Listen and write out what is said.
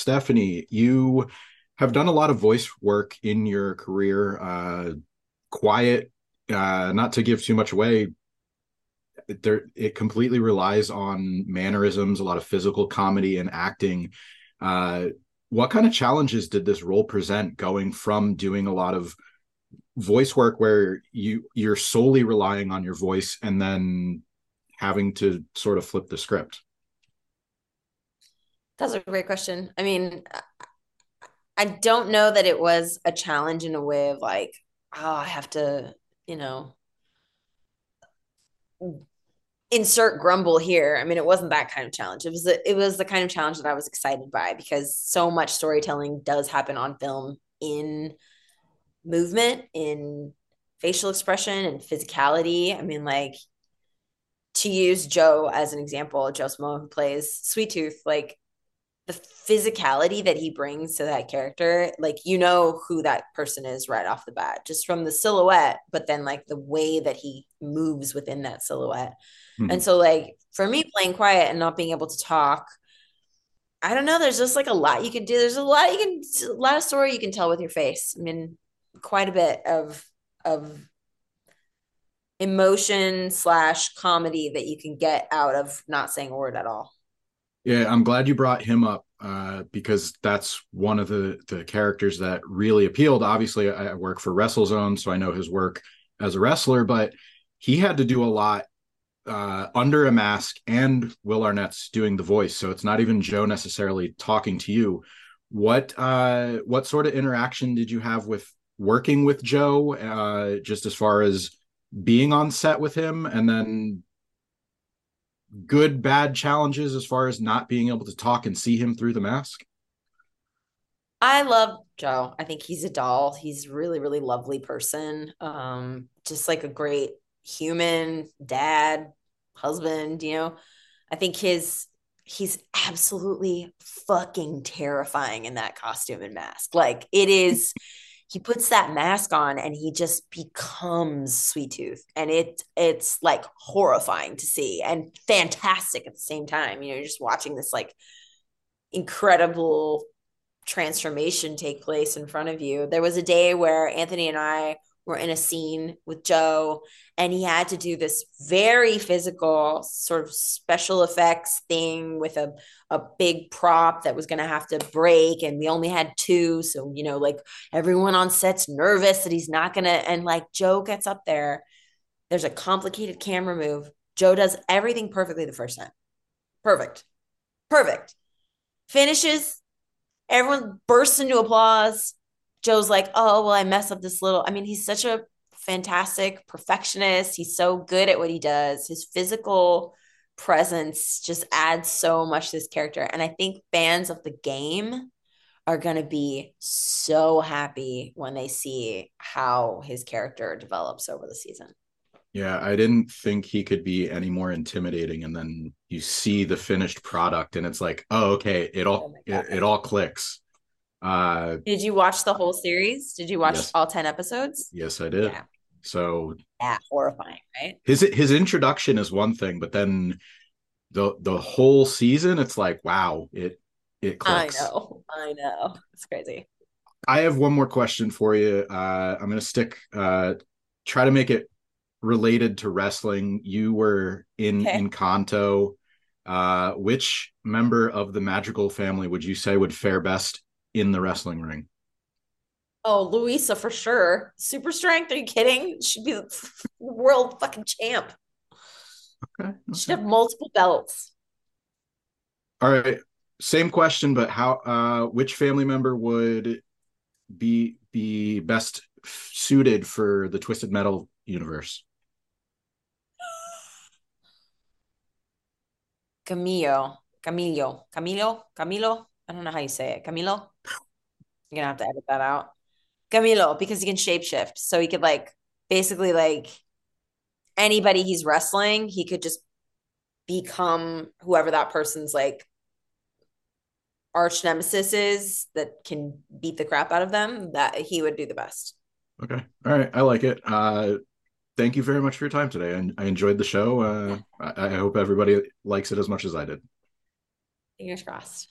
Stephanie, you have done a lot of voice work in your career. Uh, quiet, uh, not to give too much away, there it completely relies on mannerisms, a lot of physical comedy and acting. Uh, what kind of challenges did this role present going from doing a lot of voice work where you you're solely relying on your voice and then having to sort of flip the script? That's a great question. I mean, I don't know that it was a challenge in a way of like, oh, I have to, you know, insert grumble here. I mean, it wasn't that kind of challenge. It was the, it was the kind of challenge that I was excited by because so much storytelling does happen on film in movement, in facial expression and physicality. I mean, like to use Joe as an example, Joe Smo who plays Sweet Tooth, like the physicality that he brings to that character, like you know who that person is right off the bat, just from the silhouette, but then like the way that he moves within that silhouette. Mm-hmm. And so, like for me, playing quiet and not being able to talk, I don't know. There's just like a lot you can do. There's a lot you can, a lot of story you can tell with your face. I mean, quite a bit of of emotion slash comedy that you can get out of not saying a word at all. Yeah, I'm glad you brought him up uh, because that's one of the the characters that really appealed. Obviously, I work for WrestleZone, so I know his work as a wrestler, but he had to do a lot uh, under a mask, and Will Arnett's doing the voice, so it's not even Joe necessarily talking to you. What uh, what sort of interaction did you have with working with Joe, uh, just as far as being on set with him, and then good bad challenges as far as not being able to talk and see him through the mask? I love Joe. I think he's a doll. He's really, really lovely person. Um, just like a great human, dad, husband, you know. I think his he's absolutely fucking terrifying in that costume and mask. Like it is he puts that mask on and he just becomes sweet tooth. And it it's like horrifying to see and fantastic at the same time. You know you're just watching this like incredible transformation take place in front of you. There was a day where anthony and i were in a scene with Joe and he had to do this very physical sort of special effects thing with a, a big prop that was going to have to break and we only had two so you know like everyone on set's nervous that he's not going to and like Joe gets up there. There's a complicated camera move. Joe does everything perfectly the first time. Perfect. Perfect. Finishes. Everyone bursts into applause Joe's like, oh, well, I mess up this little. I mean, he's such a fantastic perfectionist. He's so good at what he does. His physical presence just adds so much to this character. And I think fans of the game are going to be so happy when they see how his character develops over the season. Yeah, I didn't think he could be any more intimidating. And then you see the finished product, and it's like, oh, okay, it all oh it, it all clicks. Uh, did you watch the whole series? Did you watch yes. all 10 episodes? Yes, I did. Yeah. So yeah, horrifying, right? His his introduction is one thing, but then the the whole season, it's like, wow, it it clicks. I know, I know, it's crazy. I have one more question for you. Uh, I'm gonna stick, uh, try to make it related to wrestling. You were in okay. Encanto. Uh, which member of the Madrigal family would you say would fare best in the wrestling ring? Oh, Luisa for sure. Super strength? Are you kidding? She'd be the world fucking champ. Okay, okay. She'd have multiple belts. All right. Same question, but how uh which family member would be be best suited for the twisted metal universe? Camillo. Camillo. Camilo. Camilo. I don't know how you say it. Camilo. You're gonna have to edit that out. Camilo, because he can shapeshift. So he could like basically like anybody he's wrestling, he could just become whoever that person's like arch nemesis is that can beat the crap out of them, that he would do the best. Okay. All right. I like it. Uh thank you very much for your time today. I, I enjoyed the show. Uh I, I hope everybody likes it as much as I did. Fingers crossed.